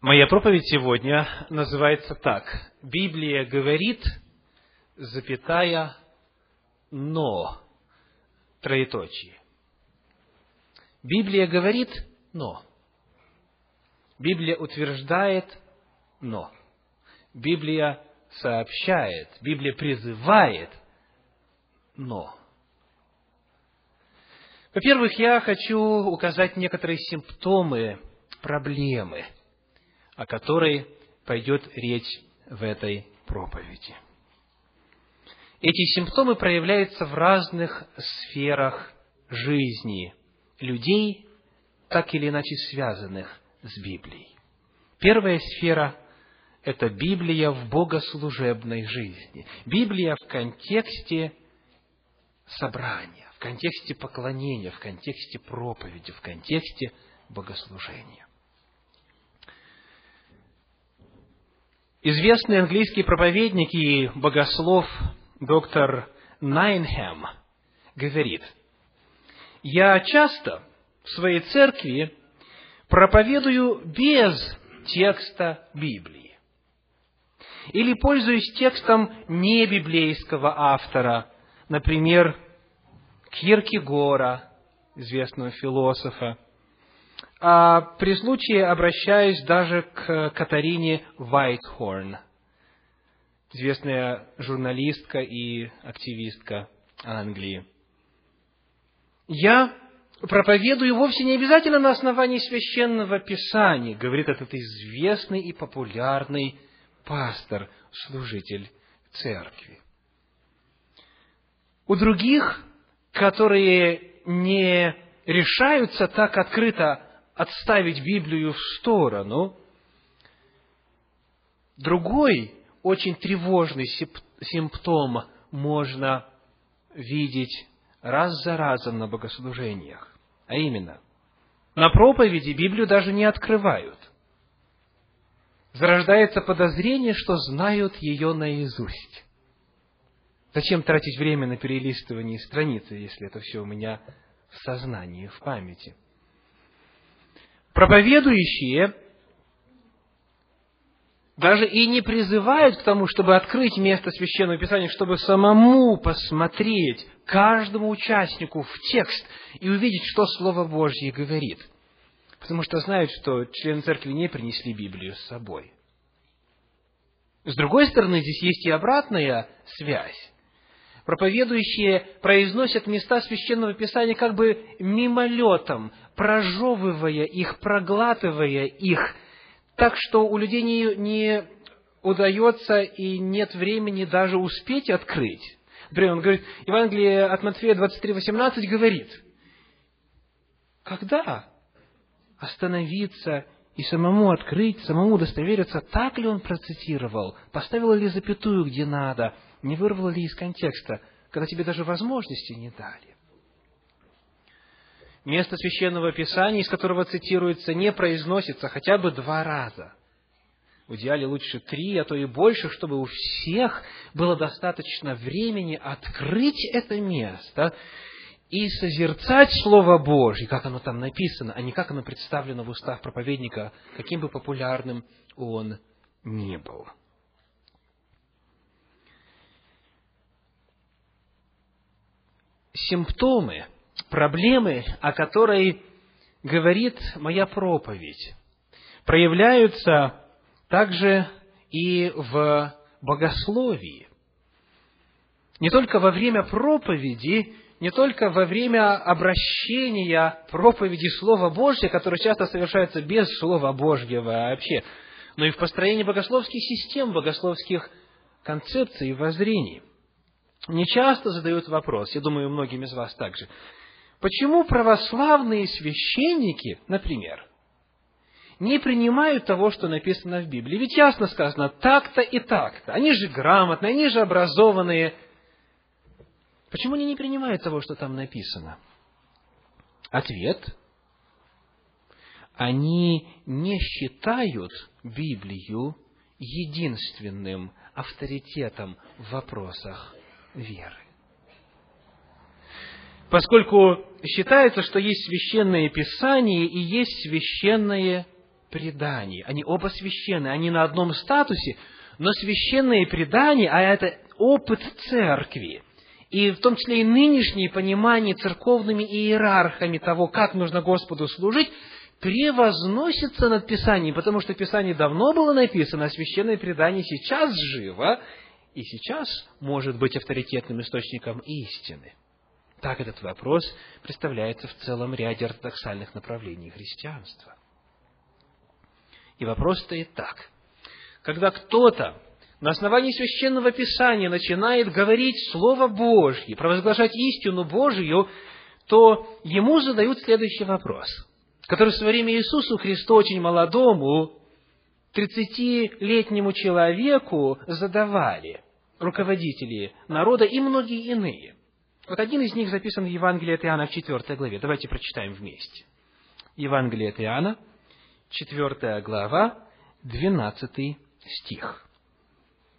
Моя проповедь сегодня называется так. Библия говорит, запятая, но, троеточие. Библия говорит, но. Библия утверждает, но. Библия сообщает, Библия призывает, но. Во-первых, я хочу указать некоторые симптомы проблемы – о которой пойдет речь в этой проповеди. Эти симптомы проявляются в разных сферах жизни людей, так или иначе связанных с Библией. Первая сфера – это Библия в богослужебной жизни. Библия в контексте собрания, в контексте поклонения, в контексте проповеди, в контексте богослужения. Известный английский проповедник и богослов доктор Найнхэм говорит, «Я часто в своей церкви проповедую без текста Библии или пользуюсь текстом небиблейского автора, например, Киркегора, известного философа, а при случае обращаюсь даже к Катарине Вайтхорн, известная журналистка и активистка Англии. Я проповедую вовсе не обязательно на основании священного писания, говорит этот известный и популярный пастор, служитель церкви. У других, которые не решаются так открыто отставить Библию в сторону. Другой очень тревожный симптом можно видеть раз за разом на богослужениях. А именно, на проповеди Библию даже не открывают. Зарождается подозрение, что знают ее наизусть. Зачем тратить время на перелистывание страницы, если это все у меня в сознании, в памяти? Проповедующие даже и не призывают к тому, чтобы открыть место Священного Писания, чтобы самому посмотреть каждому участнику в текст и увидеть, что Слово Божье говорит. Потому что знают, что члены церкви не принесли Библию с собой. С другой стороны, здесь есть и обратная связь. Проповедующие произносят места Священного Писания как бы мимолетом, прожевывая их, проглатывая их, так что у людей не, не удается и нет времени даже успеть открыть. Например, он говорит, Евангелие от Матфея 23.18 говорит, когда остановиться и самому открыть, самому удостовериться, так ли он процитировал, поставил ли запятую где надо, не вырвал ли из контекста, когда тебе даже возможности не дали место священного писания, из которого цитируется, не произносится хотя бы два раза. В идеале лучше три, а то и больше, чтобы у всех было достаточно времени открыть это место и созерцать Слово Божье, как оно там написано, а не как оно представлено в устах проповедника, каким бы популярным он ни был. Симптомы проблемы, о которой говорит моя проповедь, проявляются также и в богословии. Не только во время проповеди, не только во время обращения проповеди Слова Божьего, которое часто совершается без Слова Божьего вообще, но и в построении богословских систем, богословских концепций и воззрений. Мне часто задают вопрос, я думаю, многим из вас также, Почему православные священники, например, не принимают того, что написано в Библии? Ведь ясно сказано, так-то и так-то. Они же грамотные, они же образованные. Почему они не принимают того, что там написано? Ответ. Они не считают Библию единственным авторитетом в вопросах веры поскольку считается, что есть священное писание и есть священное преданий. Они оба священные, они на одном статусе, но священные предания, а это опыт церкви, и в том числе и нынешнее понимание церковными иерархами того, как нужно Господу служить, превозносится над Писанием, потому что Писание давно было написано, а священное предание сейчас живо, и сейчас может быть авторитетным источником истины. Так этот вопрос представляется в целом ряде ортодоксальных направлений христианства. И вопрос стоит так. Когда кто-то на основании Священного Писания начинает говорить Слово Божье, провозглашать истину Божью, то ему задают следующий вопрос, который в свое время Иисусу Христу очень молодому, 30-летнему человеку задавали руководители народа и многие иные. Вот один из них записан в Евангелии от Иоанна в 4 главе. Давайте прочитаем вместе. Евангелие от Иоанна, 4 глава, 12 стих.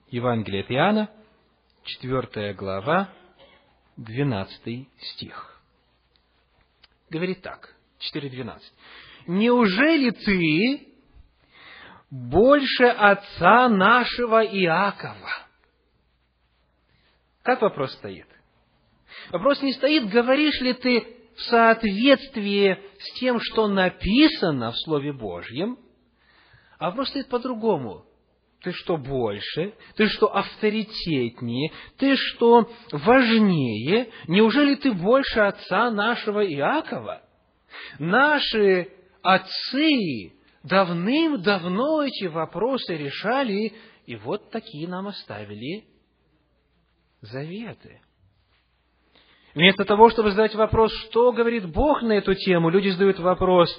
Евангелие от Иоанна, 4 глава, 12 стих. Говорит так, 4.12. «Неужели ты больше отца нашего Иакова?» Как вопрос стоит? Вопрос не стоит, говоришь ли ты в соответствии с тем, что написано в Слове Божьем, а вопрос стоит по-другому. Ты что больше? Ты что авторитетнее? Ты что важнее? Неужели ты больше отца нашего Иакова? Наши отцы давным-давно эти вопросы решали, и вот такие нам оставили заветы. Вместо того, чтобы задать вопрос, что говорит Бог на эту тему, люди задают вопрос,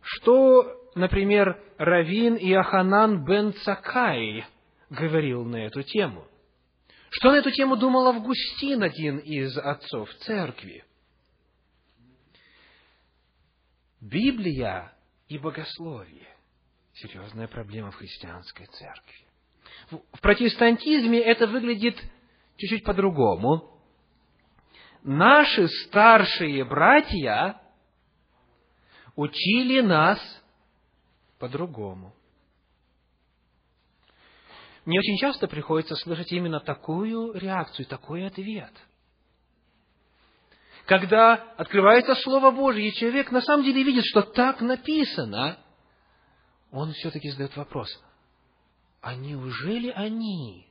что, например, Равин Иоханан бен Цакай говорил на эту тему. Что на эту тему думал Августин, один из отцов церкви? Библия и богословие – серьезная проблема в христианской церкви. В протестантизме это выглядит чуть-чуть по-другому наши старшие братья учили нас по-другому. Мне очень часто приходится слышать именно такую реакцию, такой ответ. Когда открывается Слово Божье, и человек на самом деле видит, что так написано, он все-таки задает вопрос, а неужели они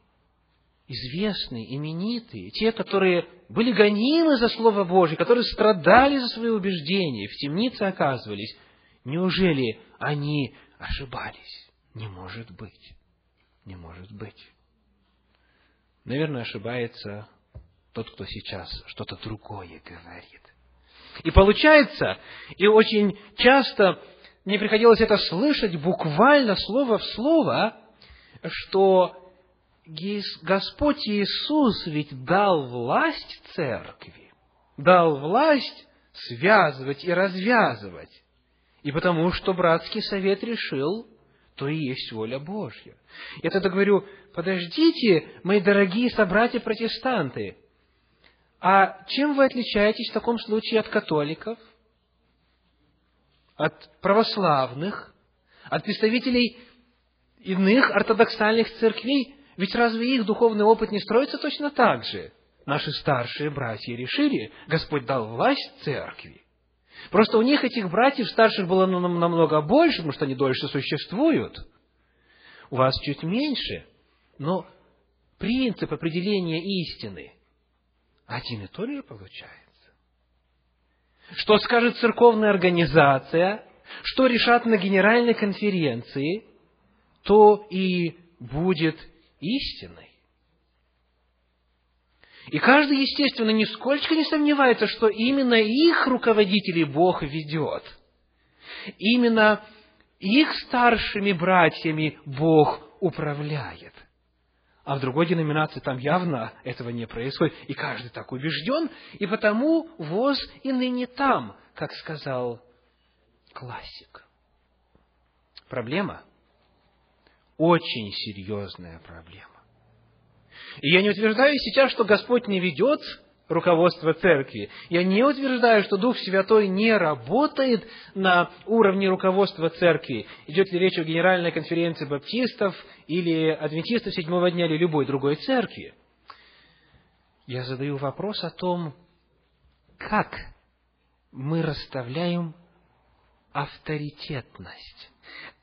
известные, именитые, те, которые были гонимы за Слово Божье, которые страдали за свои убеждения, в темнице оказывались, неужели они ошибались? Не может быть. Не может быть. Наверное, ошибается тот, кто сейчас что-то другое говорит. И получается, и очень часто мне приходилось это слышать буквально слово в слово, что Господь Иисус ведь дал власть церкви, дал власть связывать и развязывать. И потому что братский совет решил, то и есть воля Божья. Я тогда говорю, подождите, мои дорогие собратья-протестанты, а чем вы отличаетесь в таком случае от католиков, от православных, от представителей иных ортодоксальных церквей? Ведь разве их духовный опыт не строится точно так же? Наши старшие братья решили, Господь дал власть церкви. Просто у них этих братьев старших было намного больше, потому что они дольше существуют. У вас чуть меньше, но принцип определения истины один и тот же получается. Что скажет церковная организация, что решат на генеральной конференции, то и будет истиной. И каждый, естественно, нисколько не сомневается, что именно их руководителей Бог ведет. Именно их старшими братьями Бог управляет. А в другой деноминации там явно этого не происходит. И каждый так убежден, и потому воз и ныне там, как сказал классик. Проблема очень серьезная проблема. И я не утверждаю сейчас, что Господь не ведет руководства церкви. Я не утверждаю, что Дух Святой не работает на уровне руководства церкви. Идет ли речь о Генеральной конференции баптистов или адвентистов седьмого дня или любой другой церкви. Я задаю вопрос о том, как мы расставляем авторитетность.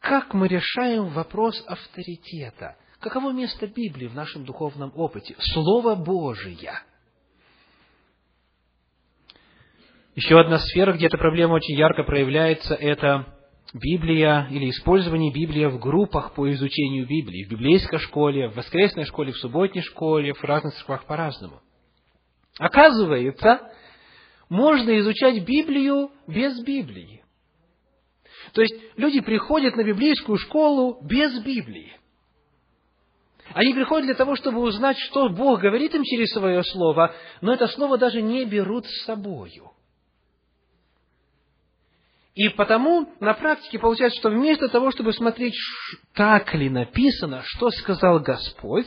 Как мы решаем вопрос авторитета? Каково место Библии в нашем духовном опыте? Слово Божие. Еще одна сфера, где эта проблема очень ярко проявляется, это Библия или использование Библии в группах по изучению Библии, в библейской школе, в воскресной школе, в субботней школе, в разных церквах по-разному. Оказывается, можно изучать Библию без Библии. То есть люди приходят на библейскую школу без Библии. Они приходят для того, чтобы узнать, что Бог говорит им через свое слово, но это слово даже не берут с собою. И потому на практике получается, что вместо того, чтобы смотреть, так ли написано, что сказал Господь,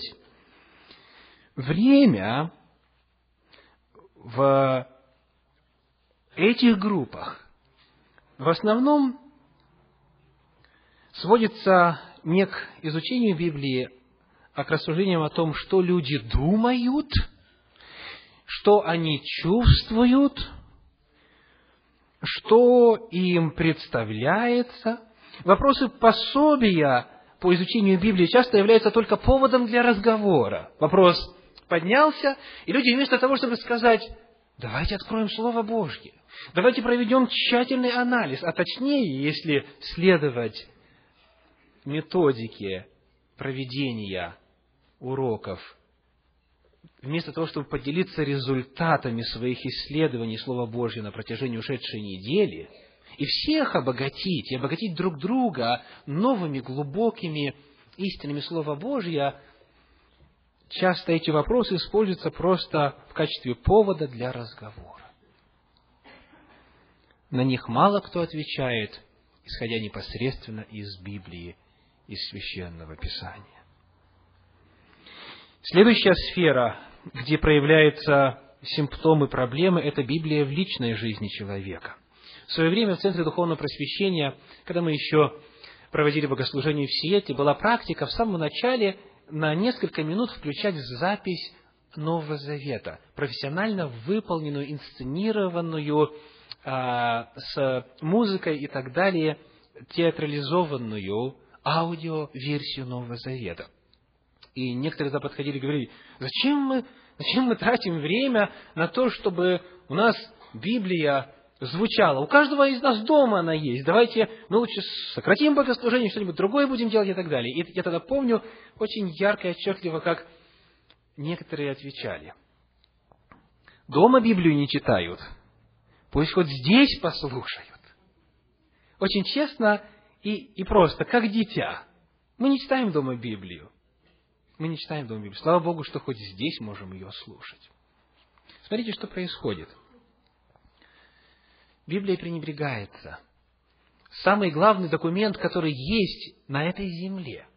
время в этих группах в основном сводится не к изучению Библии, а к рассуждениям о том, что люди думают, что они чувствуют, что им представляется. Вопросы пособия по изучению Библии часто являются только поводом для разговора. Вопрос поднялся, и люди вместо того, чтобы сказать, давайте откроем Слово Божье, давайте проведем тщательный анализ, а точнее, если следовать методике проведения уроков, вместо того, чтобы поделиться результатами своих исследований Слова Божьего на протяжении ушедшей недели, и всех обогатить, и обогатить друг друга новыми глубокими истинами Слова Божьего, часто эти вопросы используются просто в качестве повода для разговора. На них мало кто отвечает, исходя непосредственно из Библии, из Священного Писания. Следующая сфера, где проявляются симптомы проблемы, это Библия в личной жизни человека. В свое время в Центре Духовного Просвещения, когда мы еще проводили богослужение в Сиете, была практика в самом начале на несколько минут включать запись Нового Завета, профессионально выполненную, инсценированную, а, с музыкой и так далее, театрализованную аудиоверсию Нового Завета. И некоторые туда подходили и говорили, зачем мы, зачем мы тратим время на то, чтобы у нас Библия звучала. У каждого из нас дома она есть. Давайте мы лучше сократим богослужение, что-нибудь другое будем делать и так далее. И я тогда помню очень ярко и отчетливо, как некоторые отвечали. Дома Библию не читают. Пусть хоть здесь послушают. Очень честно и, и просто, как дитя. Мы не читаем дома Библию. Мы не читаем дома Библию. Слава Богу, что хоть здесь можем ее слушать. Смотрите, что происходит. Библия пренебрегается. Самый главный документ, который есть на этой земле,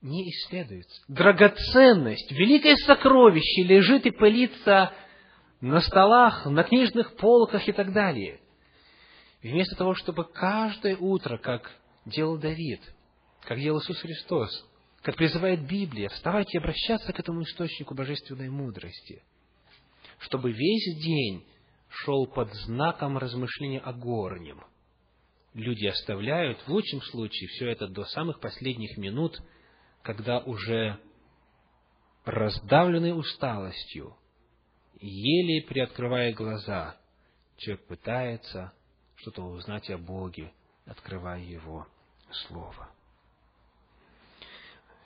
не исследуется. Драгоценность, великое сокровище лежит и пылится на столах, на книжных полках и так далее. Вместо того, чтобы каждое утро, как делал Давид, как делал Иисус Христос, как призывает Библия, вставать и обращаться к этому источнику божественной мудрости, чтобы весь день шел под знаком размышления о горнем. Люди оставляют, в лучшем случае, все это до самых последних минут, когда уже раздавленный усталостью, еле приоткрывая глаза, человек пытается что-то узнать о Боге, открывая Его Слово.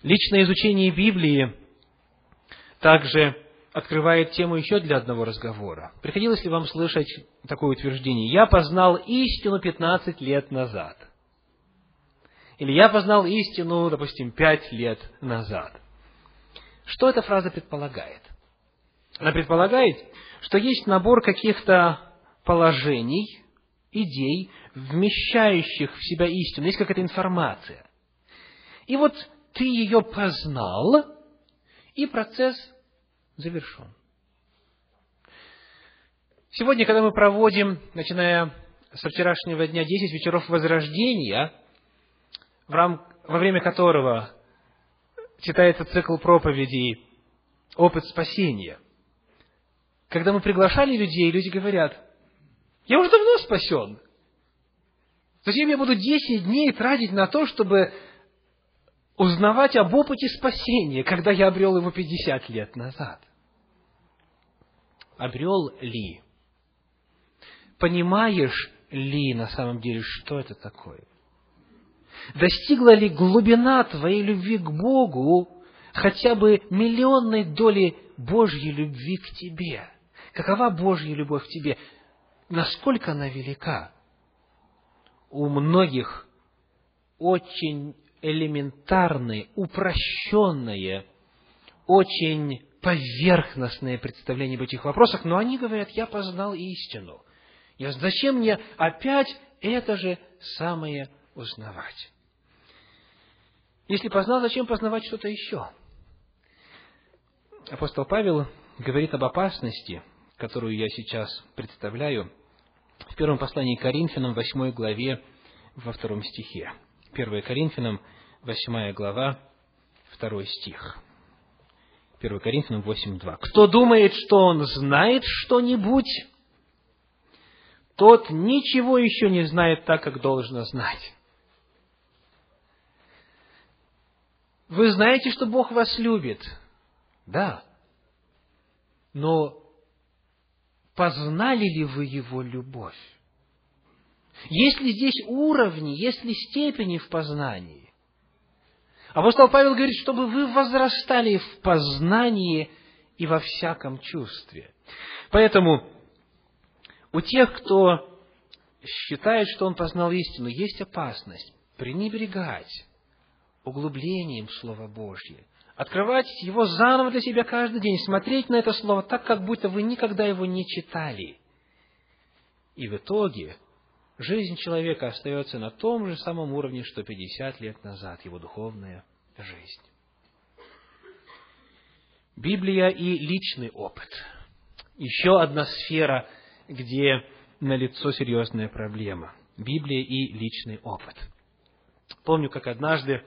Личное изучение Библии также открывает тему еще для одного разговора. Приходилось ли вам слышать такое утверждение? «Я познал истину 15 лет назад». Или «Я познал истину, допустим, 5 лет назад». Что эта фраза предполагает? Она предполагает, что есть набор каких-то положений, идей, вмещающих в себя истину. Есть какая-то информация. И вот ты ее познал, и процесс завершен. Сегодня, когда мы проводим, начиная со вчерашнего дня, 10 вечеров Возрождения, в рам... во время которого читается цикл проповедей «Опыт спасения», когда мы приглашали людей, люди говорят, я уже давно спасен. Зачем я буду 10 дней тратить на то, чтобы узнавать об опыте спасения, когда я обрел его 50 лет назад? Обрел ли? Понимаешь ли на самом деле, что это такое? Достигла ли глубина твоей любви к Богу хотя бы миллионной доли Божьей любви к тебе? Какова Божья любовь к тебе? Насколько она велика? У многих очень элементарные, упрощенные, очень поверхностное представление об этих вопросах, но они говорят, я познал истину. Я, зачем мне опять это же самое узнавать? Если познал, зачем познавать что-то еще? Апостол Павел говорит об опасности, которую я сейчас представляю, в первом послании к Коринфянам, восьмой главе, во втором стихе. 1 Коринфянам, восьмая глава, второй стих. 1 Коринфянам 8.2. «Кто думает, что он знает что-нибудь, тот ничего еще не знает так, как должно знать». Вы знаете, что Бог вас любит? Да. Но познали ли вы Его любовь? Есть ли здесь уровни, есть ли степени в познании? Апостол Павел говорит, чтобы вы возрастали в познании и во всяком чувстве. Поэтому у тех, кто считает, что он познал истину, есть опасность пренебрегать углублением Слова Божьего, открывать его заново для себя каждый день, смотреть на это Слово так, как будто вы никогда его не читали. И в итоге жизнь человека остается на том же самом уровне, что 50 лет назад, его духовная жизнь. Библия и личный опыт. Еще одна сфера, где налицо серьезная проблема. Библия и личный опыт. Помню, как однажды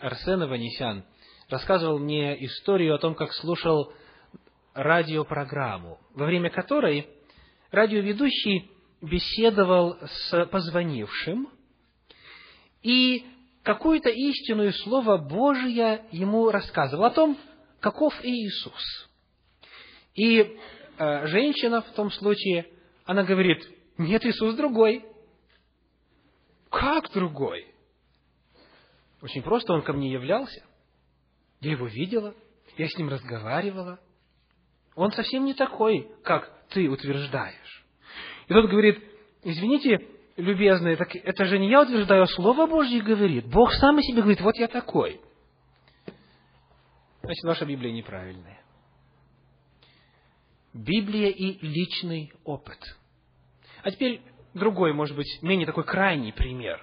Арсен Аванесян рассказывал мне историю о том, как слушал радиопрограмму, во время которой радиоведущий беседовал с позвонившим, и какую-то истинную Слово Божье ему рассказывал о том, каков Иисус. И э, женщина в том случае, она говорит, нет, Иисус другой. Как другой? Очень просто, он ко мне являлся. Я его видела, я с ним разговаривала. Он совсем не такой, как ты утверждаешь. И тот говорит, извините, любезные, так это же не я утверждаю, а Слово Божье говорит. Бог сам о себе говорит, вот я такой. Значит, ваша Библия неправильная. Библия и личный опыт. А теперь другой, может быть, менее такой крайний пример.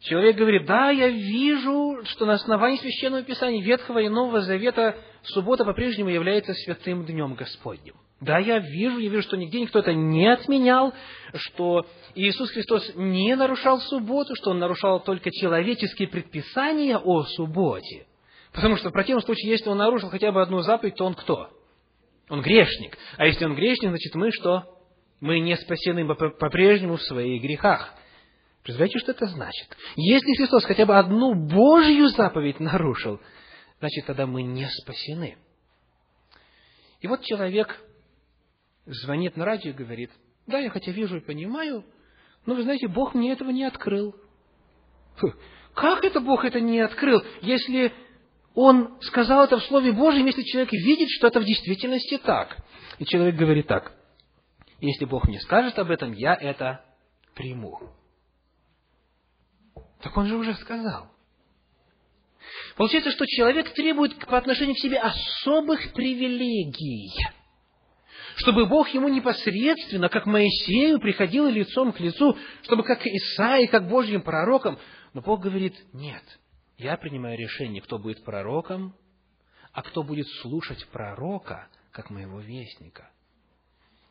Человек говорит, да, я вижу, что на основании Священного Писания Ветхого и Нового Завета суббота по-прежнему является святым днем Господним. Да, я вижу, я вижу, что нигде никто это не отменял, что Иисус Христос не нарушал субботу, что Он нарушал только человеческие предписания о субботе. Потому что в противном случае, если Он нарушил хотя бы одну заповедь, то Он кто? Он грешник. А если Он грешник, значит мы что? Мы не спасены по-прежнему в своих грехах. Представляете, что это значит? Если Христос хотя бы одну Божью заповедь нарушил, значит, тогда мы не спасены. И вот человек звонит на радио и говорит, да, я хотя вижу и понимаю, но вы знаете, Бог мне этого не открыл. Как это Бог это не открыл, если Он сказал это в Слове Божьем, если человек видит, что это в действительности так? И человек говорит так, если Бог мне скажет об этом, я это приму. Так он же уже сказал. Получается, что человек требует по отношению к себе особых привилегий, чтобы Бог ему непосредственно, как Моисею, приходил лицом к лицу, чтобы как Исаии, как Божьим пророком. Но Бог говорит, нет, я принимаю решение, кто будет пророком, а кто будет слушать пророка, как моего вестника.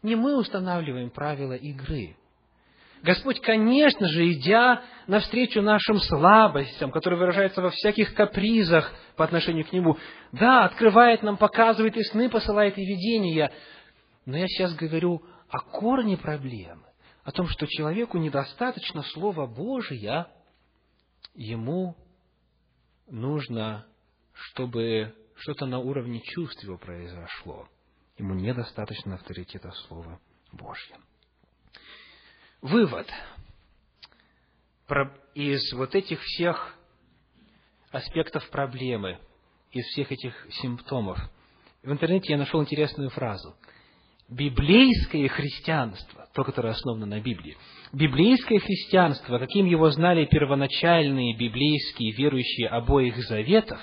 Не мы устанавливаем правила игры. Господь, конечно же, идя навстречу нашим слабостям, которые выражаются во всяких капризах по отношению к Нему, да, открывает нам, показывает и сны посылает, и видения. Но я сейчас говорю о корне проблемы, о том, что человеку недостаточно Слова Божия, ему нужно, чтобы что-то на уровне чувств его произошло. Ему недостаточно авторитета Слова Божьего. Вывод из вот этих всех аспектов проблемы, из всех этих симптомов. В интернете я нашел интересную фразу. Библейское христианство, то, которое основано на Библии, библейское христианство, каким его знали первоначальные библейские верующие обоих заветов,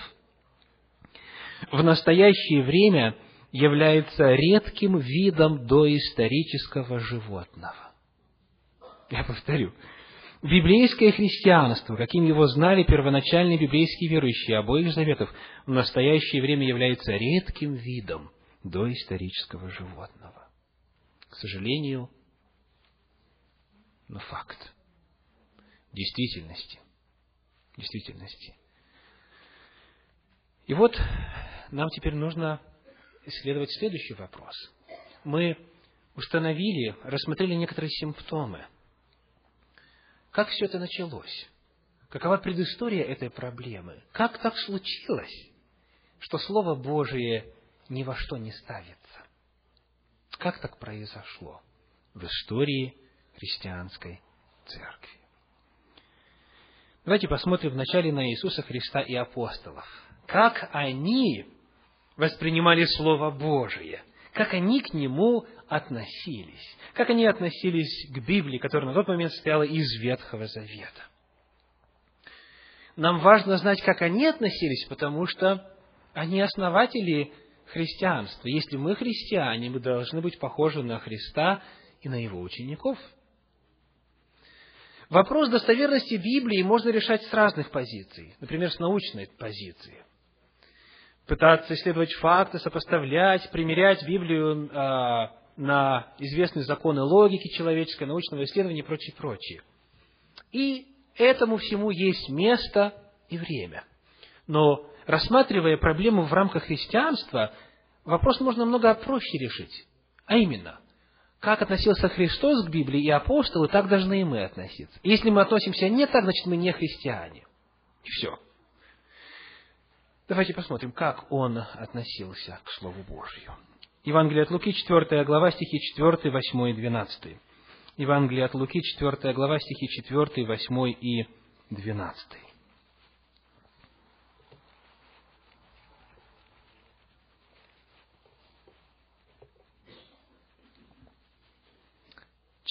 в настоящее время является редким видом доисторического животного. Я повторю. Библейское христианство, каким его знали первоначальные библейские верующие обоих заветов, в настоящее время является редким видом доисторического животного. К сожалению, но факт. Действительности. Действительности. И вот нам теперь нужно исследовать следующий вопрос. Мы установили, рассмотрели некоторые симптомы – как все это началось? Какова предыстория этой проблемы? Как так случилось, что Слово Божие ни во что не ставится? Как так произошло в истории христианской церкви? Давайте посмотрим вначале на Иисуса Христа и апостолов. Как они воспринимали Слово Божие, как они к Нему относились, как они относились к Библии, которая на тот момент состояла из Ветхого Завета. Нам важно знать, как они относились, потому что они основатели христианства. Если мы христиане, мы должны быть похожи на Христа и на Его учеников. Вопрос достоверности Библии можно решать с разных позиций, например, с научной позиции. Пытаться исследовать факты, сопоставлять, примерять Библию а, на известные законы логики человеческой, научного исследования и прочее, прочее. И этому всему есть место и время. Но рассматривая проблему в рамках христианства, вопрос можно намного проще решить. А именно, как относился Христос к Библии и апостолы, так должны и мы относиться. Если мы относимся не так, значит мы не христиане. И все. Давайте посмотрим, как он относился к Слову Божью. Евангелие от Луки, 4 глава, стихи 4, 8 и 12. Евангелие от Луки, 4 глава, стихи 4, 8 и 12.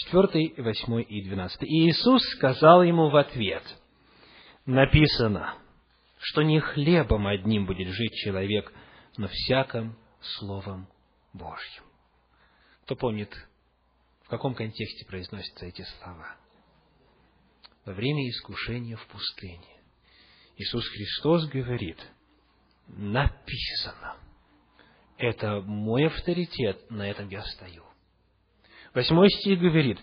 Четвертый, восьмой и двенадцатый. И Иисус сказал ему в ответ, написано, что не хлебом одним будет жить человек, но всяким словом Божьим. Кто помнит, в каком контексте произносятся эти слова? Во время искушения в пустыне. Иисус Христос говорит, написано. Это мой авторитет, на этом я стою. Восьмой стих говорит,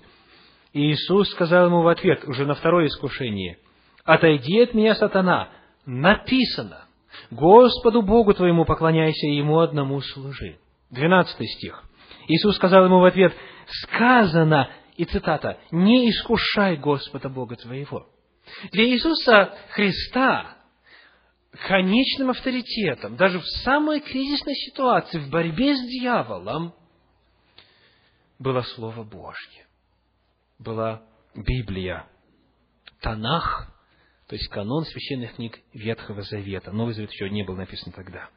Иисус сказал ему в ответ, уже на второе искушение, «Отойди от меня, сатана, написано, Господу Богу твоему поклоняйся и Ему одному служи». 12 стих. Иисус сказал ему в ответ, сказано, и цитата, не искушай Господа Бога твоего. Для Иисуса Христа конечным авторитетом, даже в самой кризисной ситуации, в борьбе с дьяволом, было Слово Божье, была Библия, Танах, то есть канон священных книг Ветхого Завета. Новый Завет еще не был написан тогда.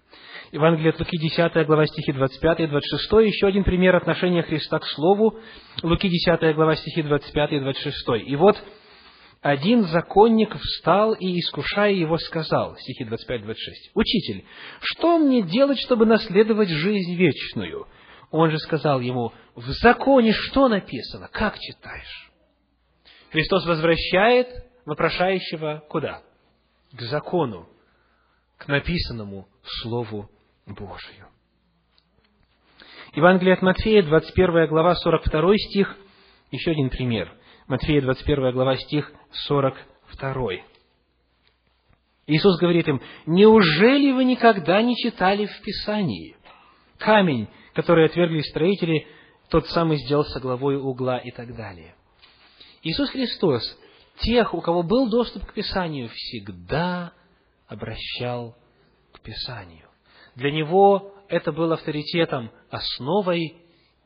Евангелие от Луки, 10 глава, стихи 25 и 26. Еще один пример отношения Христа к Слову. Луки, 10 глава, стихи 25 и 26. И вот один законник встал и, искушая его, сказал, стихи 25-26, «Учитель, что мне делать, чтобы наследовать жизнь вечную?» Он же сказал ему, «В законе что написано? Как читаешь?» Христос возвращает вопрошающего куда? К закону, к написанному Слову Божию. Евангелие от Матфея, 21 глава, 42 стих, еще один пример. Матфея, 21 глава, стих 42. Иисус говорит им, «Неужели вы никогда не читали в Писании? Камень, который отвергли строители, тот самый сделался главой угла» и так далее. Иисус Христос тех, у кого был доступ к Писанию, всегда обращал к Писанию. Для него это было авторитетом, основой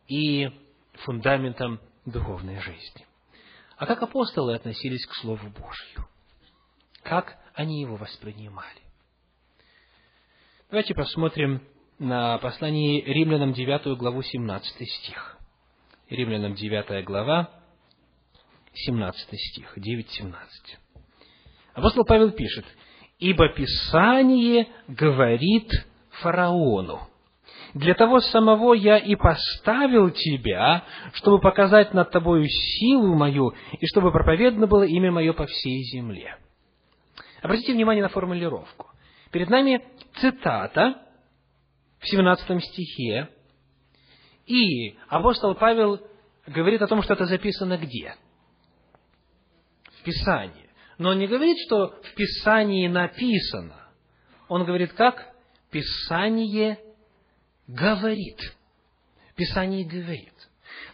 и фундаментом духовной жизни. А как апостолы относились к Слову Божию? Как они его воспринимали? Давайте посмотрим на послании римлянам 9 главу 17 стих. Римлянам 9 глава, 17 стих, 9-17. Апостол Павел пишет, «Ибо Писание говорит фараону, для того самого я и поставил тебя, чтобы показать над тобою силу мою, и чтобы проповедно было имя мое по всей земле». Обратите внимание на формулировку. Перед нами цитата в 17 стихе, и апостол Павел говорит о том, что это записано где? В Писании. Но он не говорит, что в Писании написано. Он говорит как? Писание говорит. Писание говорит.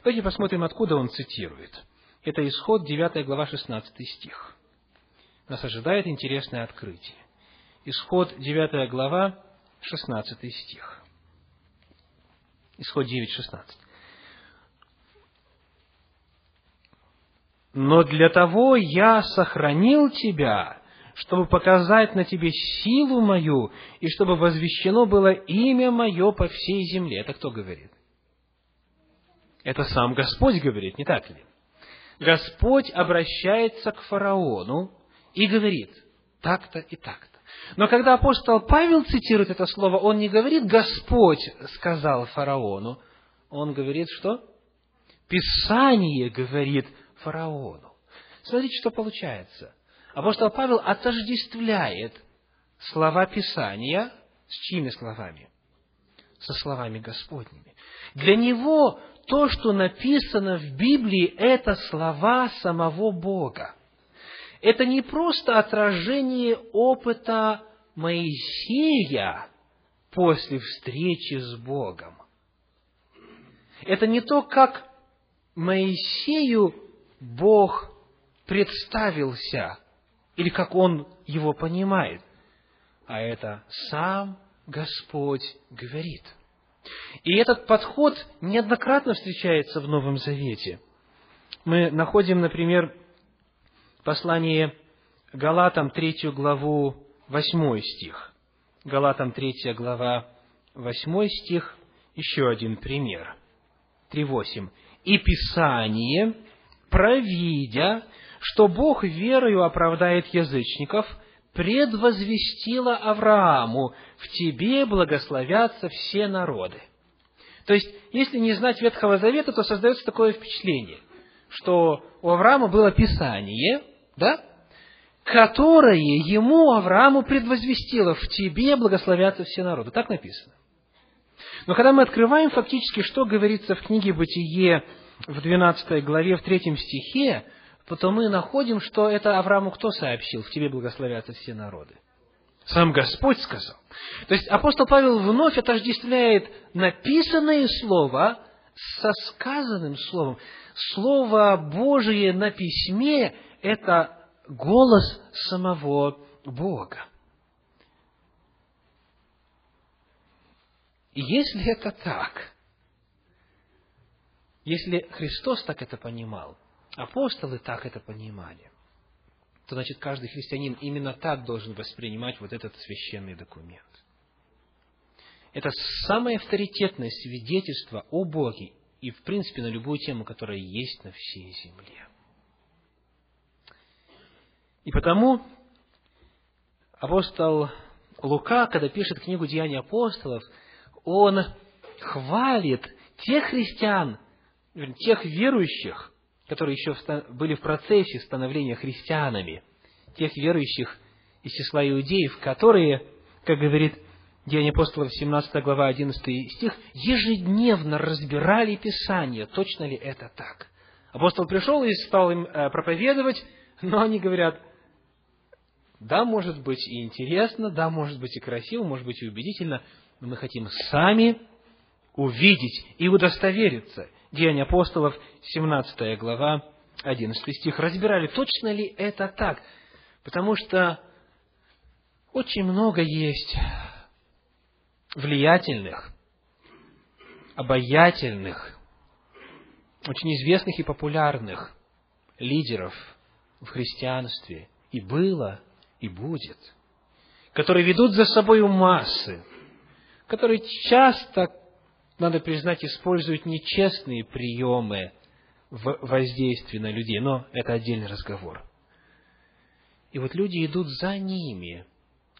Давайте посмотрим, откуда он цитирует. Это исход 9 глава 16 стих. Нас ожидает интересное открытие. Исход 9 глава 16 стих. Исход 9, 16. Но для того я сохранил тебя, чтобы показать на тебе силу мою, и чтобы возвещено было имя мое по всей земле. Это кто говорит? Это сам Господь говорит, не так ли? Господь обращается к фараону и говорит так-то и так-то. Но когда апостол Павел цитирует это слово, он не говорит «Господь сказал фараону», он говорит что? Писание говорит фараону. Смотрите, что получается. Апостол Павел отождествляет слова Писания с чьими словами? Со словами Господними. Для него то, что написано в Библии, это слова самого Бога. Это не просто отражение опыта Моисея после встречи с Богом. Это не то, как Моисею Бог представился, или как он его понимает, а это сам Господь говорит. И этот подход неоднократно встречается в Новом Завете. Мы находим, например, послание Галатам, третью главу, восьмой стих. Галатам, третья глава, восьмой стих, еще один пример. 3.8. «И Писание, провидя, что Бог верою оправдает язычников, предвозвестило Аврааму, в тебе благословятся все народы». То есть, если не знать Ветхого Завета, то создается такое впечатление, что у Авраама было Писание, да, которое ему, Аврааму, предвозвестило, в тебе благословятся все народы. Так написано. Но когда мы открываем фактически, что говорится в книге «Бытие» в 12 главе, в 3 стихе, то мы находим, что это Аврааму кто сообщил? В тебе благословятся все народы. Сам Господь сказал. То есть апостол Павел вновь отождествляет написанное слово со сказанным словом. Слово Божие на письме – это голос самого Бога. И если это так, если Христос так это понимал, апостолы так это понимали, то значит каждый христианин именно так должен воспринимать вот этот священный документ. Это самое авторитетное свидетельство о Боге и, в принципе, на любую тему, которая есть на всей земле. И потому апостол Лука, когда пишет книгу «Деяния апостолов», он хвалит тех христиан, тех верующих, которые еще были в процессе становления христианами, тех верующих из числа иудеев, которые, как говорит Деяния апостолов, 17 глава, 11 стих, ежедневно разбирали Писание, точно ли это так. Апостол пришел и стал им э, проповедовать, но они говорят, да, может быть и интересно, да, может быть и красиво, может быть и убедительно, но мы хотим сами увидеть и удостовериться. Деяния апостолов, 17 глава, 11 стих. Разбирали, точно ли это так. Потому что очень много есть влиятельных, обаятельных, очень известных и популярных лидеров в христианстве. И было, и будет. Которые ведут за собой массы. Которые часто, надо признать, используют нечестные приемы в воздействии на людей. Но это отдельный разговор. И вот люди идут за ними,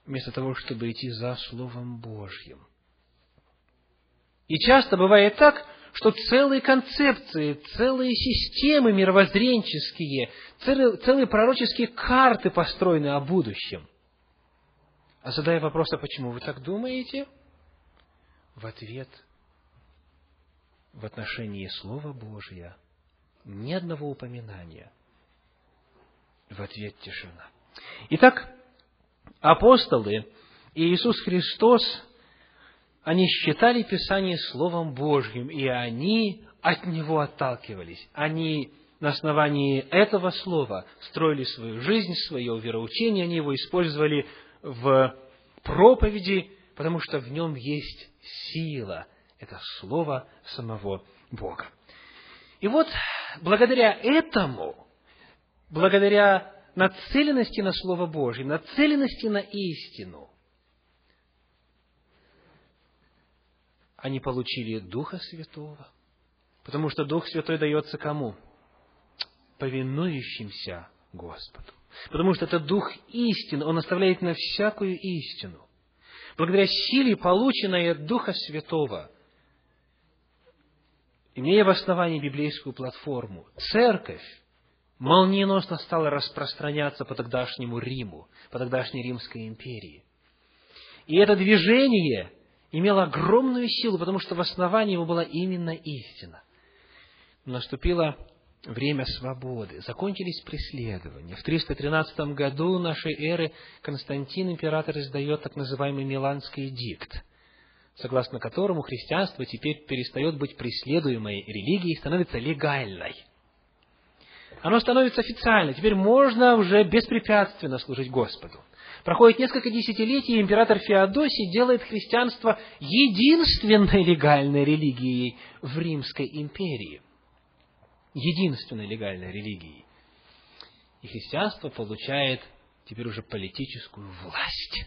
вместо того, чтобы идти за Словом Божьим. И часто бывает так, что целые концепции, целые системы мировоззренческие, целые, целые пророческие карты построены о будущем. А задая вопрос, а почему вы так думаете? В ответ в отношении Слова Божия ни одного упоминания. В ответ тишина. Итак, апостолы и Иисус Христос, они считали Писание Словом Божьим, и они от Него отталкивались. Они на основании этого слова строили свою жизнь, свое вероучение, они его использовали в проповеди, потому что в нем есть сила. Это слово самого Бога. И вот благодаря этому, благодаря нацеленности на Слово Божье, нацеленности на истину, они получили Духа Святого. Потому что Дух Святой дается кому? Повинующимся Господу. Потому что это Дух истины, Он оставляет на всякую истину. Благодаря силе, полученной от Духа Святого, имея в основании библейскую платформу, церковь молниеносно стала распространяться по тогдашнему Риму, по тогдашней Римской империи. И это движение имело огромную силу, потому что в основании его была именно истина. Наступило время свободы, закончились преследования. В 313 году нашей эры Константин, император, издает так называемый Миланский эдикт, согласно которому христианство теперь перестает быть преследуемой религией и становится легальной – оно становится официально. Теперь можно уже беспрепятственно служить Господу. Проходит несколько десятилетий, и император Феодосий делает христианство единственной легальной религией в Римской империи. Единственной легальной религией. И христианство получает теперь уже политическую власть.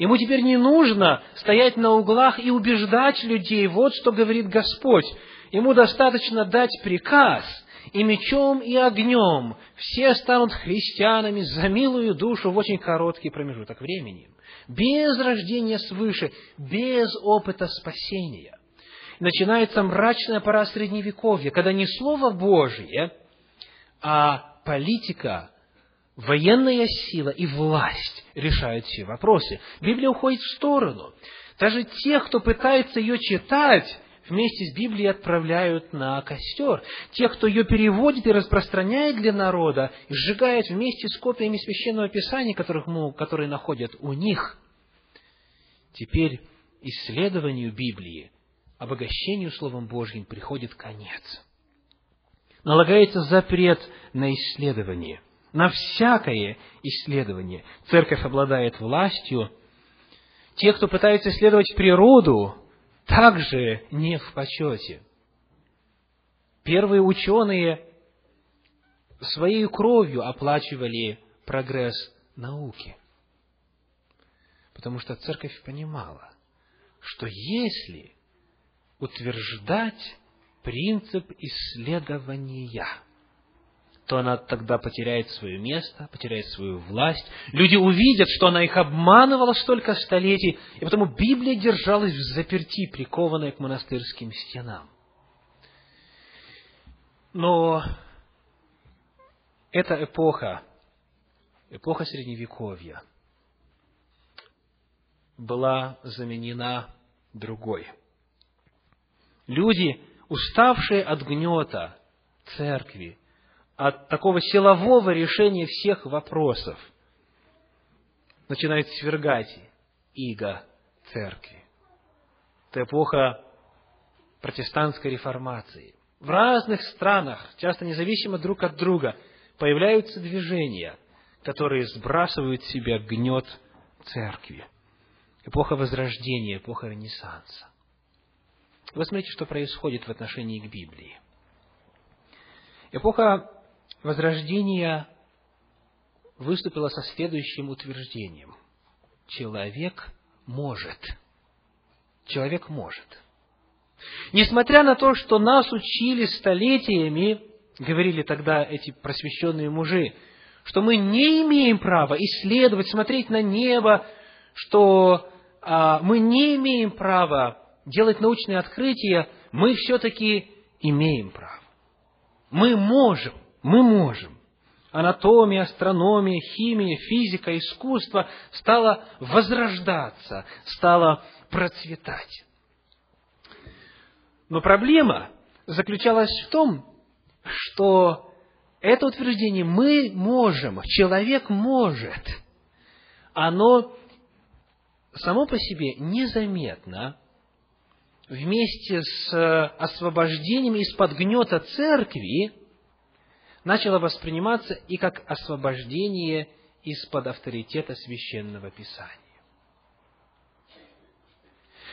Ему теперь не нужно стоять на углах и убеждать людей, вот что говорит Господь. Ему достаточно дать приказ – и мечом, и огнем все станут христианами за милую душу в очень короткий промежуток времени. Без рождения свыше, без опыта спасения. Начинается мрачная пора Средневековья, когда не Слово Божие, а политика, военная сила и власть решают все вопросы. Библия уходит в сторону. Даже тех, кто пытается ее читать, вместе с Библией отправляют на костер. Те, кто ее переводит и распространяет для народа, и сжигает вместе с копиями Священного Писания, которых, которые находят у них. Теперь исследованию Библии, обогащению Словом Божьим приходит конец. Налагается запрет на исследование, на всякое исследование. Церковь обладает властью. Те, кто пытается исследовать природу, также не в почете. Первые ученые своей кровью оплачивали прогресс науки. Потому что церковь понимала, что если утверждать принцип исследования – то она тогда потеряет свое место, потеряет свою власть. Люди увидят, что она их обманывала столько столетий, и потому Библия держалась в заперти, прикованная к монастырским стенам. Но эта эпоха, эпоха Средневековья, была заменена другой. Люди, уставшие от гнета церкви, от такого силового решения всех вопросов, начинают свергать иго церкви. Это эпоха протестантской реформации. В разных странах, часто независимо друг от друга, появляются движения, которые сбрасывают с себя гнет церкви. Эпоха Возрождения, эпоха Ренессанса. Вы смотрите, что происходит в отношении к Библии. Эпоха Возрождения выступила со следующим утверждением. Человек может. Человек может. Несмотря на то, что нас учили столетиями, говорили тогда эти просвещенные мужи, что мы не имеем права исследовать, смотреть на небо, что а, мы не имеем права делать научные открытия, мы все-таки имеем право. Мы можем, мы можем. Анатомия, астрономия, химия, физика, искусство стало возрождаться, стало процветать. Но проблема заключалась в том, что это утверждение «мы можем», «человек может», оно само по себе незаметно вместе с освобождением из-под гнета церкви начало восприниматься и как освобождение из-под авторитета священного писания.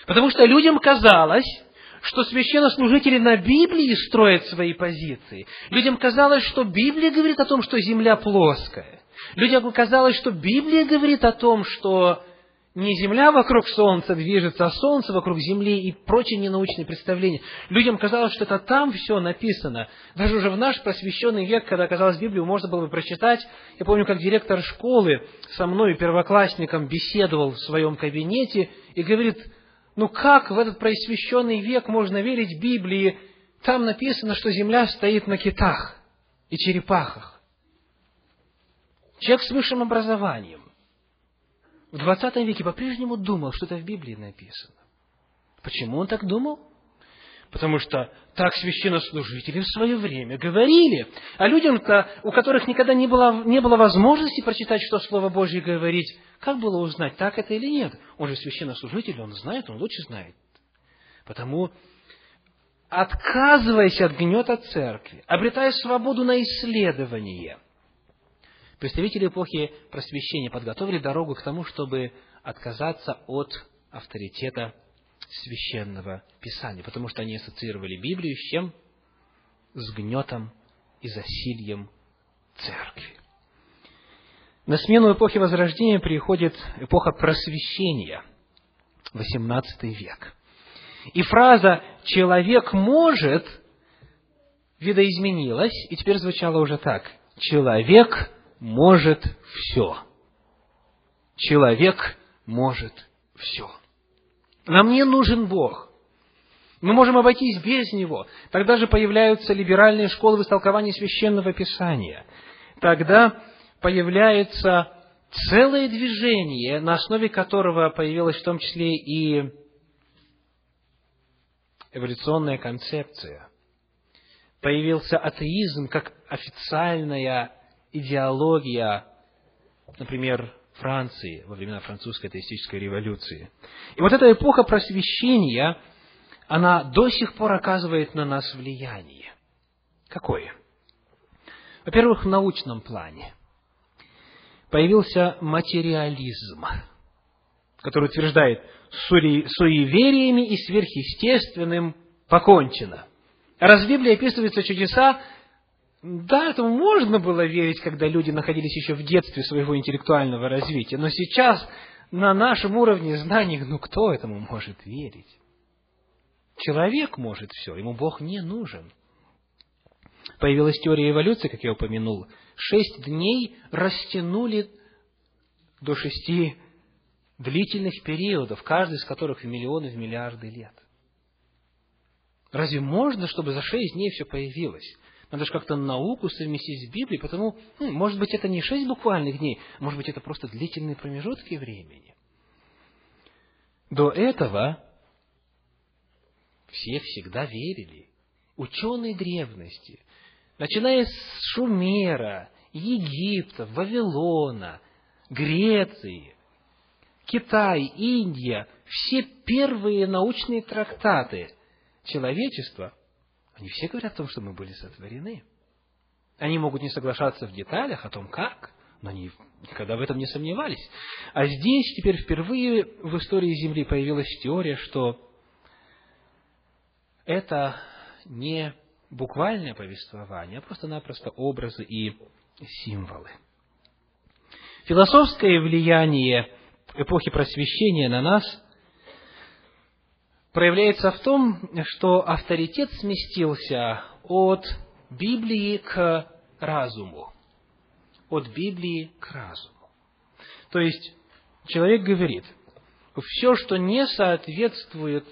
Потому что людям казалось, что священнослужители на Библии строят свои позиции. Людям казалось, что Библия говорит о том, что земля плоская. Людям казалось, что Библия говорит о том, что не Земля вокруг Солнца движется, а Солнце вокруг Земли и прочие ненаучные представления. Людям казалось, что это там все написано. Даже уже в наш просвещенный век, когда оказалось Библию, можно было бы прочитать. Я помню, как директор школы со мной, первоклассником, беседовал в своем кабинете и говорит, ну как в этот просвещенный век можно верить Библии? Там написано, что земля стоит на китах и черепахах. Человек с высшим образованием в 20 веке по-прежнему думал, что это в Библии написано. Почему он так думал? Потому что так священнослужители в свое время говорили. А людям-то, у которых никогда не было, не было возможности прочитать, что Слово Божье говорит, как было узнать, так это или нет? Он же священнослужитель, он знает, он лучше знает. Потому, отказываясь от гнета церкви, обретая свободу на исследование, представители эпохи просвещения подготовили дорогу к тому, чтобы отказаться от авторитета священного писания, потому что они ассоциировали Библию с чем? С гнетом и засильем церкви. На смену эпохи Возрождения приходит эпоха просвещения, XVIII век. И фраза «человек может» видоизменилась, и теперь звучала уже так. Человек может все. Человек может все. Нам не нужен Бог. Мы можем обойтись без Него. Тогда же появляются либеральные школы в истолковании священного писания. Тогда появляется целое движение, на основе которого появилась в том числе и эволюционная концепция. Появился атеизм как официальная идеология, например, Франции во времена французской атеистической революции. И вот эта эпоха просвещения, она до сих пор оказывает на нас влияние. Какое? Во-первых, в научном плане. Появился материализм, который утверждает, суевериями и сверхъестественным покончено. Раз в Библии описываются чудеса, да, этому можно было верить, когда люди находились еще в детстве своего интеллектуального развития, но сейчас на нашем уровне знаний, ну кто этому может верить? Человек может все, ему Бог не нужен. Появилась теория эволюции, как я упомянул. Шесть дней растянули до шести длительных периодов, каждый из которых в миллионы, в миллиарды лет. Разве можно, чтобы за шесть дней все появилось? Надо же как-то науку совместить с Библией, потому, ну, может быть, это не шесть буквальных дней, может быть, это просто длительные промежутки времени. До этого все всегда верили. Ученые древности, начиная с Шумера, Египта, Вавилона, Греции, Китай, Индия, все первые научные трактаты человечества, они все говорят о том, что мы были сотворены. Они могут не соглашаться в деталях о том, как, но они никогда в этом не сомневались. А здесь теперь впервые в истории Земли появилась теория, что это не буквальное повествование, а просто-напросто образы и символы. Философское влияние эпохи просвещения на нас проявляется в том, что авторитет сместился от Библии к разуму. От Библии к разуму. То есть, человек говорит, все, что не соответствует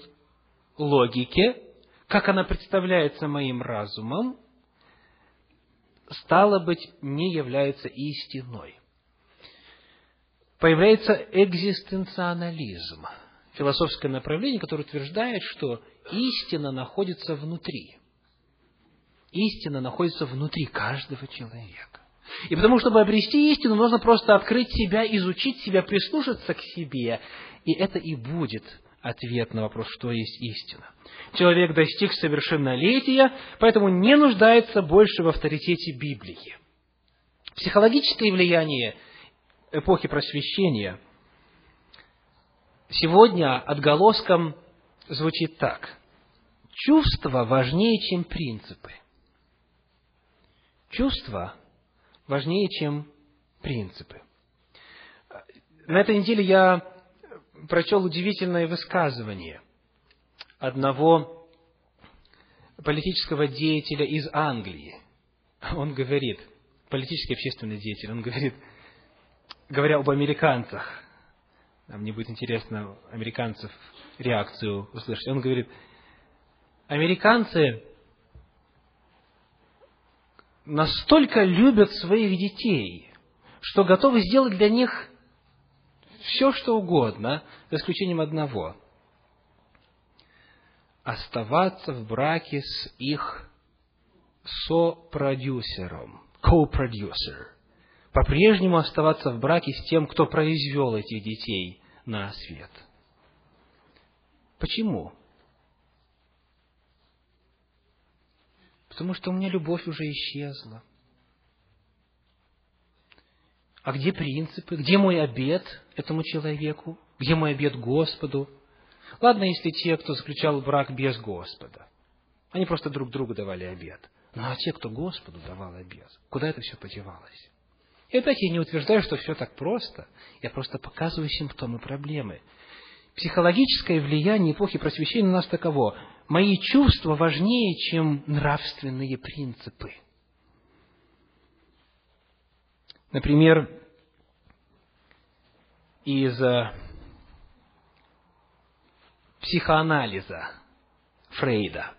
логике, как она представляется моим разумом, стало быть, не является истиной. Появляется экзистенционализм, философское направление, которое утверждает, что истина находится внутри. Истина находится внутри каждого человека. И потому, чтобы обрести истину, нужно просто открыть себя, изучить себя, прислушаться к себе. И это и будет ответ на вопрос, что есть истина. Человек достиг совершеннолетия, поэтому не нуждается больше в авторитете Библии. Психологическое влияние эпохи просвещения сегодня отголоском звучит так. Чувства важнее, чем принципы. Чувства важнее, чем принципы. На этой неделе я прочел удивительное высказывание одного политического деятеля из Англии. Он говорит, политический общественный деятель, он говорит, говоря об американцах, мне будет интересно американцев реакцию услышать, он говорит, американцы настолько любят своих детей, что готовы сделать для них все, что угодно, за исключением одного. Оставаться в браке с их сопродюсером, co-producer. По-прежнему оставаться в браке с тем, кто произвел этих детей на свет. Почему? Потому что у меня любовь уже исчезла. А где принципы? Где мой обед этому человеку? Где мой обед Господу? Ладно, если те, кто заключал брак без Господа. Они просто друг другу давали обед. Ну а те, кто Господу давал обед, куда это все подевалось? И опять я не утверждаю, что все так просто. Я просто показываю симптомы проблемы. Психологическое влияние эпохи просвещения у нас таково. Мои чувства важнее, чем нравственные принципы. Например, из э, психоанализа Фрейда,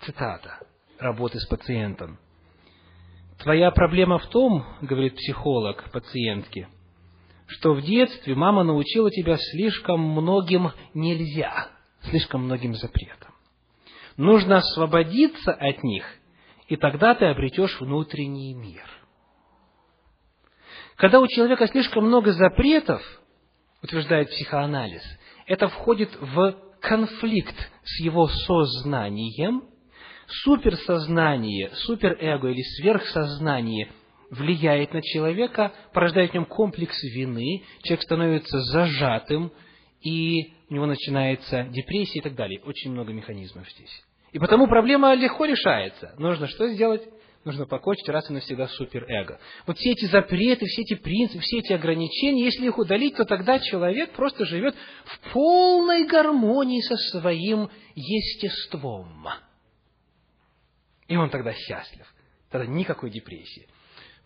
цитата, работы с пациентом. Твоя проблема в том, говорит психолог пациентке, что в детстве мама научила тебя слишком многим нельзя, слишком многим запретам. Нужно освободиться от них, и тогда ты обретешь внутренний мир – когда у человека слишком много запретов, утверждает психоанализ, это входит в конфликт с его сознанием, суперсознание, суперэго или сверхсознание влияет на человека, порождает в нем комплекс вины, человек становится зажатым, и у него начинается депрессия и так далее. Очень много механизмов здесь. И потому проблема легко решается. Нужно что сделать? нужно покончить раз и навсегда суперэго. Вот все эти запреты, все эти принципы, все эти ограничения, если их удалить, то тогда человек просто живет в полной гармонии со своим естеством. И он тогда счастлив. Тогда никакой депрессии.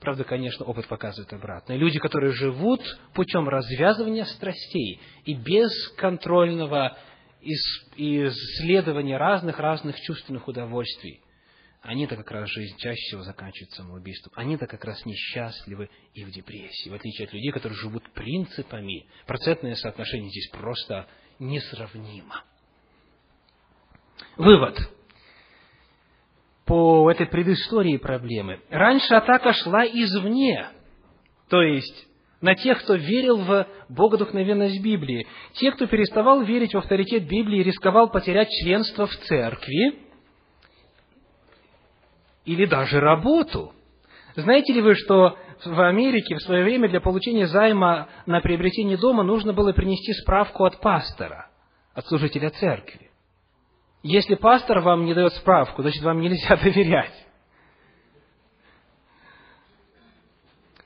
Правда, конечно, опыт показывает обратное. Люди, которые живут путем развязывания страстей и бесконтрольного исследования разных-разных чувственных удовольствий, они-то как раз жизнь чаще всего заканчивается самоубийством. Они-то как раз несчастливы и в депрессии, в отличие от людей, которые живут принципами. Процентное соотношение здесь просто несравнимо. Вывод по этой предыстории проблемы. Раньше атака шла извне, то есть на тех, кто верил в богодухновенность Библии. Те, кто переставал верить в авторитет Библии, рисковал потерять членство в церкви или даже работу. Знаете ли вы, что в Америке в свое время для получения займа на приобретение дома нужно было принести справку от пастора, от служителя церкви? Если пастор вам не дает справку, значит, вам нельзя доверять.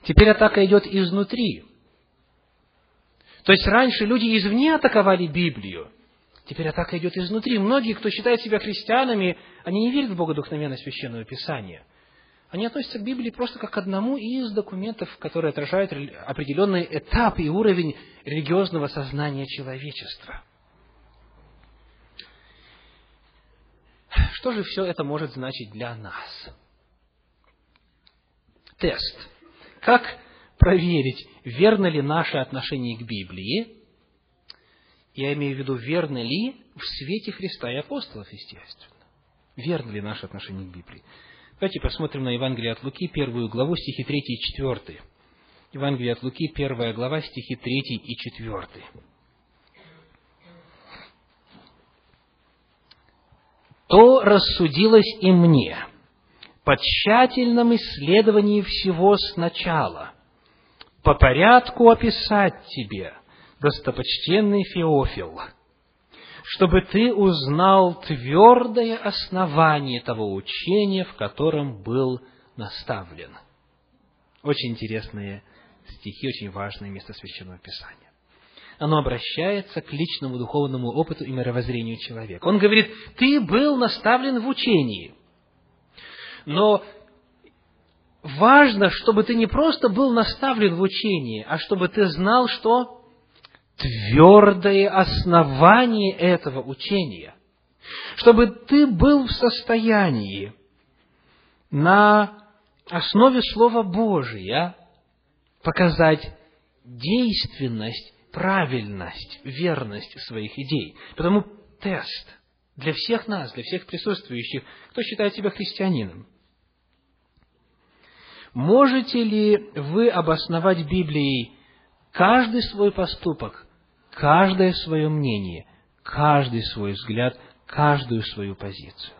Теперь атака идет изнутри. То есть раньше люди извне атаковали Библию. Теперь атака идет изнутри. Многие, кто считает себя христианами, они не верят в Богодухновенное Священное Писание. Они относятся к Библии просто как к одному из документов, которые отражают определенный этап и уровень религиозного сознания человечества. Что же все это может значить для нас? Тест. Как проверить, верно ли наше отношение к Библии? Я имею в виду, верно ли в свете Христа и апостолов, естественно. Верно ли наше отношение к Библии? Давайте посмотрим на Евангелие от Луки, первую главу, стихи 3 и 4. Евангелие от Луки, первая глава, стихи 3 и 4. То рассудилось и мне по тщательном исследовании всего сначала, по порядку описать тебе, достопочтенный Феофил, чтобы ты узнал твердое основание того учения, в котором был наставлен. Очень интересные стихи, очень важное место Священного Писания оно обращается к личному духовному опыту и мировоззрению человека. Он говорит, ты был наставлен в учении, но важно, чтобы ты не просто был наставлен в учении, а чтобы ты знал, что твердое основание этого учения, чтобы ты был в состоянии на основе Слова Божия показать действенность правильность, верность своих идей. Потому тест для всех нас, для всех присутствующих, кто считает себя христианином. Можете ли вы обосновать Библией каждый свой поступок, каждое свое мнение, каждый свой взгляд, каждую свою позицию?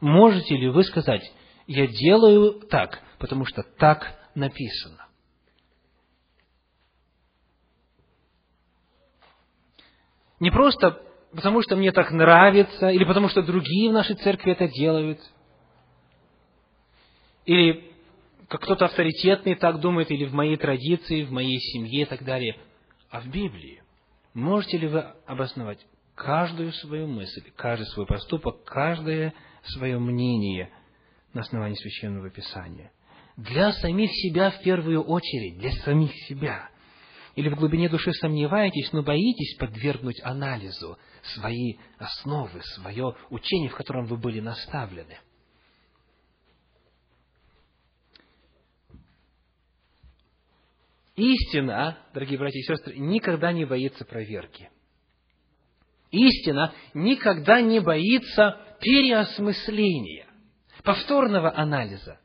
Можете ли вы сказать, я делаю так, потому что так написано? Не просто потому, что мне так нравится, или потому, что другие в нашей церкви это делают, или как кто-то авторитетный так думает, или в моей традиции, в моей семье и так далее, а в Библии. Можете ли вы обосновать каждую свою мысль, каждый свой поступок, каждое свое мнение на основании Священного Писания? Для самих себя в первую очередь, для самих себя – или в глубине души сомневаетесь, но боитесь подвергнуть анализу свои основы, свое учение, в котором вы были наставлены. Истина, дорогие братья и сестры, никогда не боится проверки. Истина никогда не боится переосмысления, повторного анализа.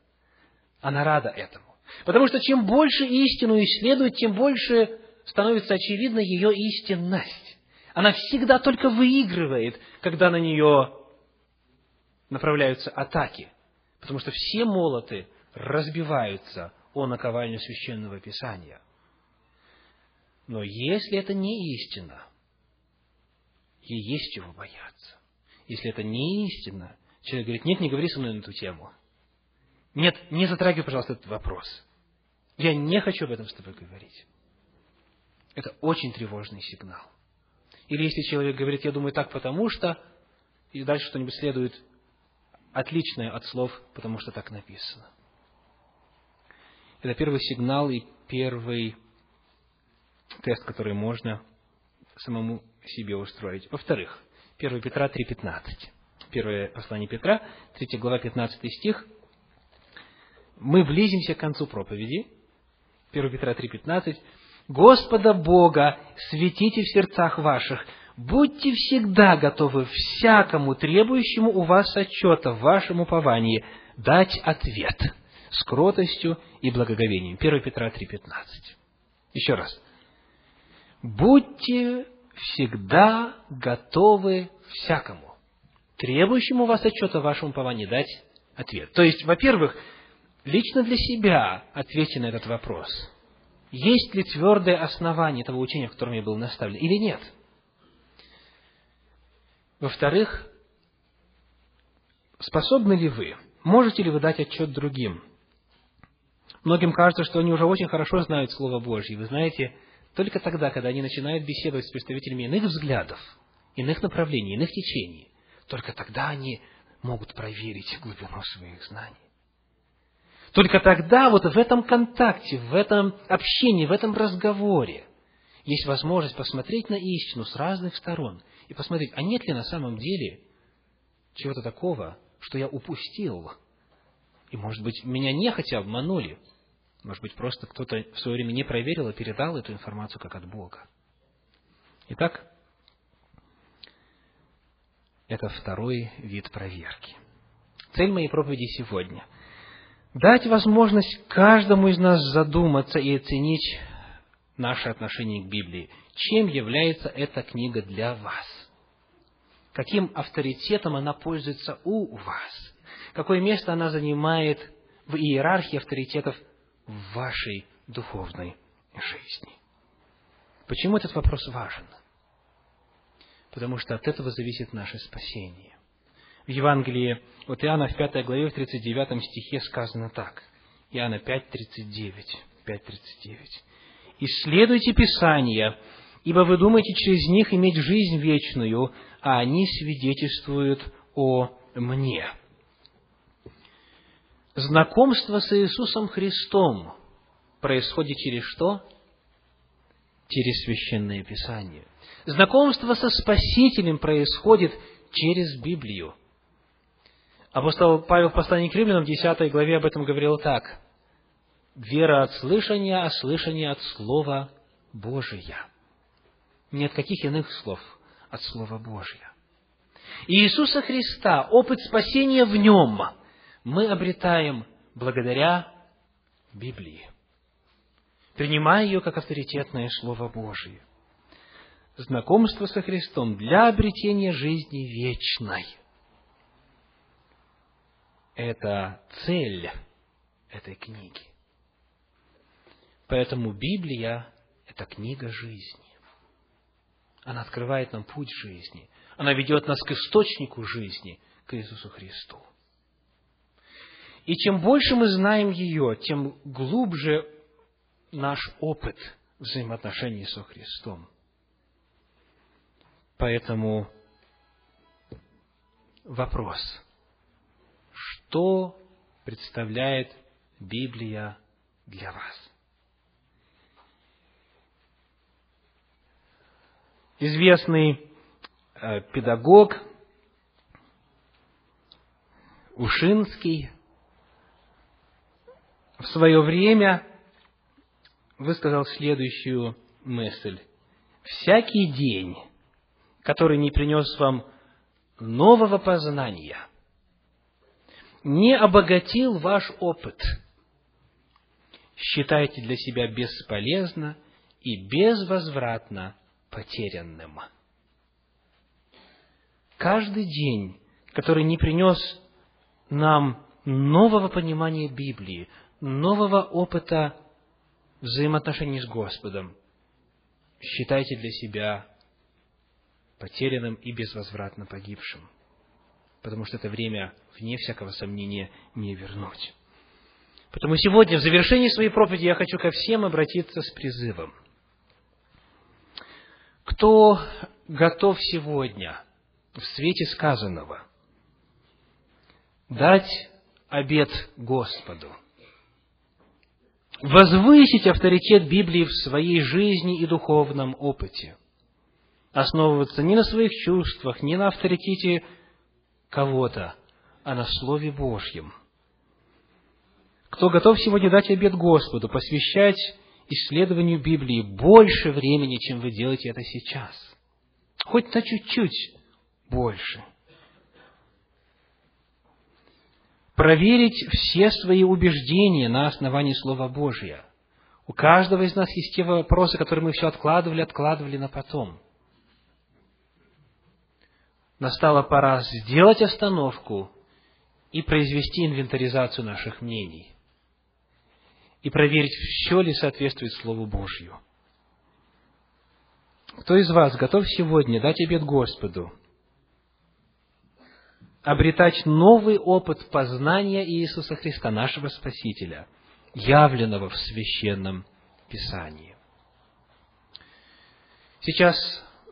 Она рада этому. Потому что чем больше истину исследует, тем больше становится очевидна ее истинность. Она всегда только выигрывает, когда на нее направляются атаки. Потому что все молоты разбиваются о наковальню священного писания. Но если это не истина, ей есть чего бояться. Если это не истина, человек говорит, нет, не говори со мной на эту тему. Нет, не затрагивай, пожалуйста, этот вопрос. Я не хочу об этом с тобой говорить. Это очень тревожный сигнал. Или если человек говорит, я думаю так, потому что, и дальше что-нибудь следует отличное от слов, потому что так написано. Это первый сигнал и первый тест, который можно самому себе устроить. Во-вторых, 1 Петра 3.15. Первое послание Петра, 3 глава, 15 стих. Мы близимся к концу проповеди, 1 Петра 3,15, «Господа Бога светите в сердцах ваших, Будьте всегда готовы всякому требующему у вас отчета в вашем уповании дать ответ с кротостью и благоговением. 1 Петра 3,15. Еще раз. Будьте всегда готовы всякому, требующему у вас отчета в вашем уповании дать ответ. То есть, во-первых, лично для себя ответьте на этот вопрос. Есть ли твердое основание того учения, в котором я был наставлен, или нет – во-вторых, способны ли вы, можете ли вы дать отчет другим? Многим кажется, что они уже очень хорошо знают Слово Божье. Вы знаете, только тогда, когда они начинают беседовать с представителями иных взглядов, иных направлений, иных течений, только тогда они могут проверить глубину своих знаний. Только тогда вот в этом контакте, в этом общении, в этом разговоре есть возможность посмотреть на истину с разных сторон и посмотреть, а нет ли на самом деле чего-то такого, что я упустил. И, может быть, меня нехотя обманули. Может быть, просто кто-то в свое время не проверил и передал эту информацию как от Бога. Итак, это второй вид проверки. Цель моей проповеди сегодня – дать возможность каждому из нас задуматься и оценить наше отношение к Библии. Чем является эта книга для вас? Каким авторитетом она пользуется у вас? Какое место она занимает в иерархии авторитетов в вашей духовной жизни? Почему этот вопрос важен? Потому что от этого зависит наше спасение. В Евангелии от Иоанна в 5 главе, в 39 стихе сказано так. Иоанна 5, 39. 5, 39 исследуйте Писания, ибо вы думаете через них иметь жизнь вечную, а они свидетельствуют о мне. Знакомство с Иисусом Христом происходит через что? Через Священное Писание. Знакомство со Спасителем происходит через Библию. Апостол Павел в послании к римлянам в 10 главе об этом говорил так вера от слышания, а слышание от Слова Божия. Не от каких иных слов, от Слова Божия. И Иисуса Христа, опыт спасения в Нем мы обретаем благодаря Библии, принимая ее как авторитетное Слово Божие. Знакомство со Христом для обретения жизни вечной. Это цель этой книги. Поэтому Библия – это книга жизни. Она открывает нам путь жизни. Она ведет нас к источнику жизни, к Иисусу Христу. И чем больше мы знаем ее, тем глубже наш опыт взаимоотношений со Христом. Поэтому вопрос, что представляет Библия для вас? известный э, педагог Ушинский в свое время высказал следующую мысль. Всякий день, который не принес вам нового познания, не обогатил ваш опыт, считайте для себя бесполезно и безвозвратно потерянным. Каждый день, который не принес нам нового понимания Библии, нового опыта взаимоотношений с Господом, считайте для себя потерянным и безвозвратно погибшим. Потому что это время, вне всякого сомнения, не вернуть. Потому сегодня, в завершении своей проповеди, я хочу ко всем обратиться с призывом – кто готов сегодня в свете сказанного дать обет Господу, возвысить авторитет Библии в своей жизни и духовном опыте, основываться не на своих чувствах, не на авторитете кого-то, а на Слове Божьем. Кто готов сегодня дать обет Господу, посвящать исследованию Библии больше времени, чем вы делаете это сейчас. хоть на чуть-чуть больше. Проверить все свои убеждения на основании Слова Божия. У каждого из нас есть те вопросы, которые мы все откладывали, откладывали на потом. Настала пора сделать остановку и произвести инвентаризацию наших мнений. И проверить, все ли соответствует Слову Божью. Кто из вас готов сегодня дать обед Господу, обретать новый опыт познания Иисуса Христа, нашего Спасителя, явленного в Священном Писании? Сейчас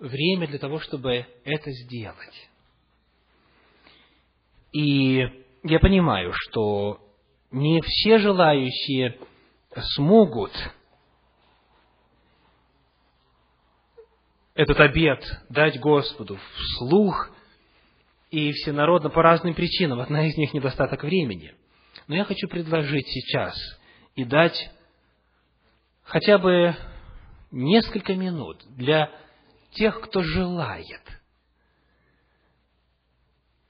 время для того, чтобы это сделать. И я понимаю, что не все желающие смогут этот обед дать Господу вслух и всенародно по разным причинам. Одна из них недостаток времени. Но я хочу предложить сейчас и дать хотя бы несколько минут для тех, кто желает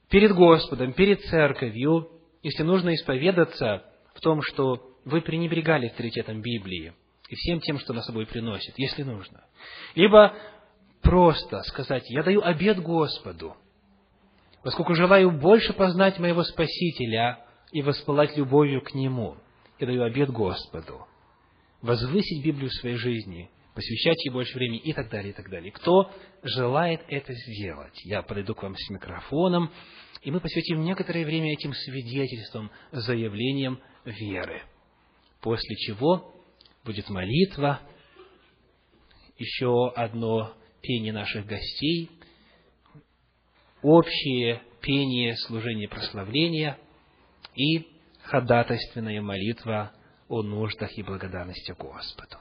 перед Господом, перед церковью, если нужно исповедаться в том, что вы пренебрегали авторитетом Библии и всем тем, что она собой приносит, если нужно. Либо просто сказать, я даю обед Господу, поскольку желаю больше познать моего Спасителя и воспылать любовью к Нему. Я даю обед Господу. Возвысить Библию в своей жизни, посвящать ей больше времени и так далее, и так далее. Кто желает это сделать? Я подойду к вам с микрофоном, и мы посвятим некоторое время этим свидетельствам, заявлениям веры. После чего будет молитва, еще одно пение наших гостей, общее пение служения прославления и ходатайственная молитва о нуждах и благодарности Господу.